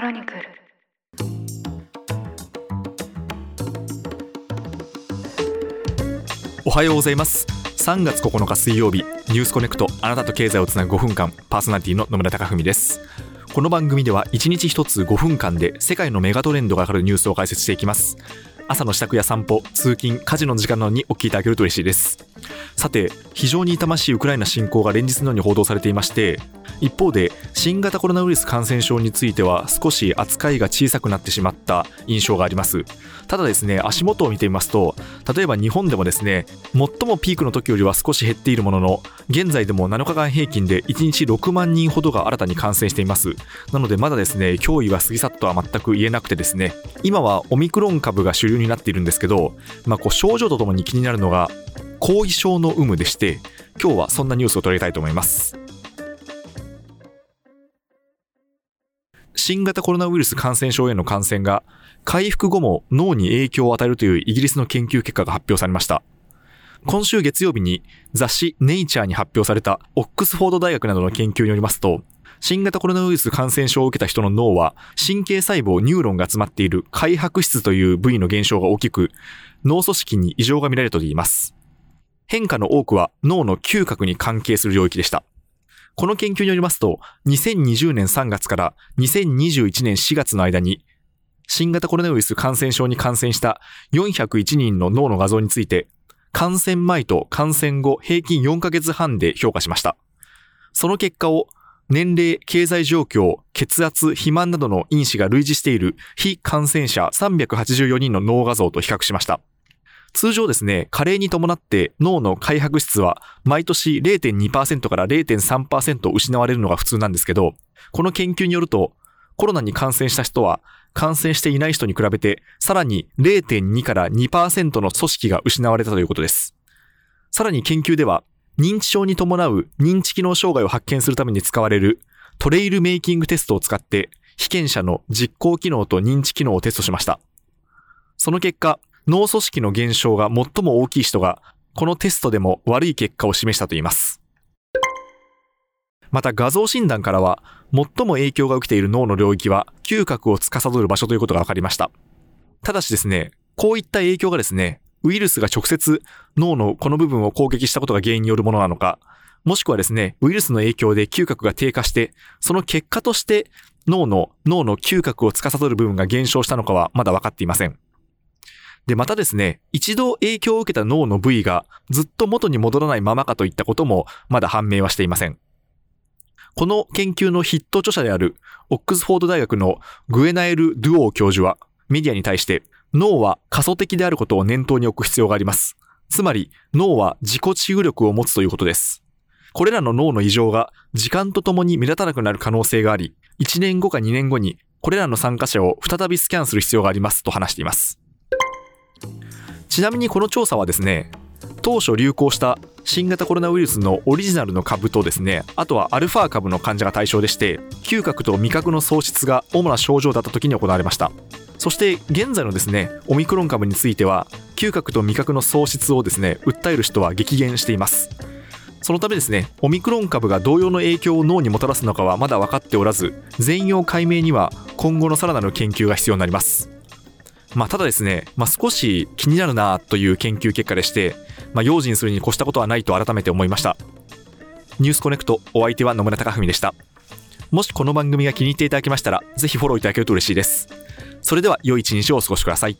クロニクル。おはようございます。3月9日水曜日ニュースコネクトあなたと経済をつなぐ5分間パーソナリティの野村貴文です。この番組では1日1つ5分間で世界のメガトレンドがわかるニュースを解説していきます。朝の支度や散歩通勤家事の時間などにお聞きいただけると嬉しいです。さて非常に痛ましいウクライナ侵攻が連日のように報道されていまして一方で新型コロナウイルス感染症については少し扱いが小さくなってしまった印象があります。ただですね足元を見てみますと例えば日本でもですね最もピークの時よりは少し減っているものの現在でも7日間平均で1日6万人ほどが新たに感染しています。なのでまだですね脅威は過ぎ去ったとは全く言えなくてですね今はオミクロン株が主流になっているんですけど、まあ、こう症状とともに気になるのが後遺症の有無でして今日はそんなニュースを取り上げたいと思います。新型コロナウイルス感染症への感染が回復後も脳に影響を与えるというイギリスの研究結果が発表されました今週月曜日に雑誌ネイチャーに発表されたオックスフォード大学などの研究によりますと新型コロナウイルス感染症を受けた人の脳は神経細胞ニューロンが集まっている開白質という部位の減少が大きく脳組織に異常が見られるといいます変化の多くは脳の嗅覚に関係する領域でした。この研究によりますと、2020年3月から2021年4月の間に、新型コロナウイルス感染症に感染した401人の脳の画像について、感染前と感染後平均4ヶ月半で評価しました。その結果を年齢、経済状況、血圧、肥満などの因子が類似している非感染者384人の脳画像と比較しました。通常ですね、加齢に伴って脳の開白質は毎年0.2%から0.3%失われるのが普通なんですけど、この研究によると、コロナに感染した人は感染していない人に比べて、さらに0.2から2%の組織が失われたということです。さらに研究では、認知症に伴う認知機能障害を発見するために使われるトレイルメイキングテストを使って、被験者の実行機能と認知機能をテストしました。その結果、脳組織の減少が最も大きい人が、このテストでも悪い結果を示したといいます。また画像診断からは、最も影響が起きている脳の領域は、嗅覚を司る場所ということが分かりました。ただしですね、こういった影響がですね、ウイルスが直接脳のこの部分を攻撃したことが原因によるものなのか、もしくはですね、ウイルスの影響で嗅覚が低下して、その結果として脳の、脳の嗅覚を司る部分が減少したのかはまだ分かっていません。で、またですね、一度影響を受けた脳の部位がずっと元に戻らないままかといったこともまだ判明はしていません。この研究の筆頭著者であるオックスフォード大学のグエナエル・ドゥオー教授はメディアに対して脳は可塑的であることを念頭に置く必要があります。つまり脳は自己治癒力を持つということです。これらの脳の異常が時間とともに目立たなくなる可能性があり、1年後か2年後にこれらの参加者を再びスキャンする必要がありますと話しています。ちなみにこの調査はですね、当初流行した新型コロナウイルスのオリジナルの株とですね、あとはアルファ株の患者が対象でして、嗅覚と味覚の喪失が主な症状だった時に行われました。そして現在のですね、オミクロン株については、嗅覚と味覚の喪失をですね、訴える人は激減しています。そのためですね、オミクロン株が同様の影響を脳にもたらすのかはまだ分かっておらず、全容解明には今後のさらなる研究が必要になります。まあ、ただですね、まあ、少し気になるなという研究結果でして、まあ、用心するに越したことはないと改めて思いました。ニュースコネクト、お相手は野村貴文でした。もしこの番組が気に入っていただけましたら、ぜひフォローいただけると嬉しいです。それでは良い一日をお過ごしください。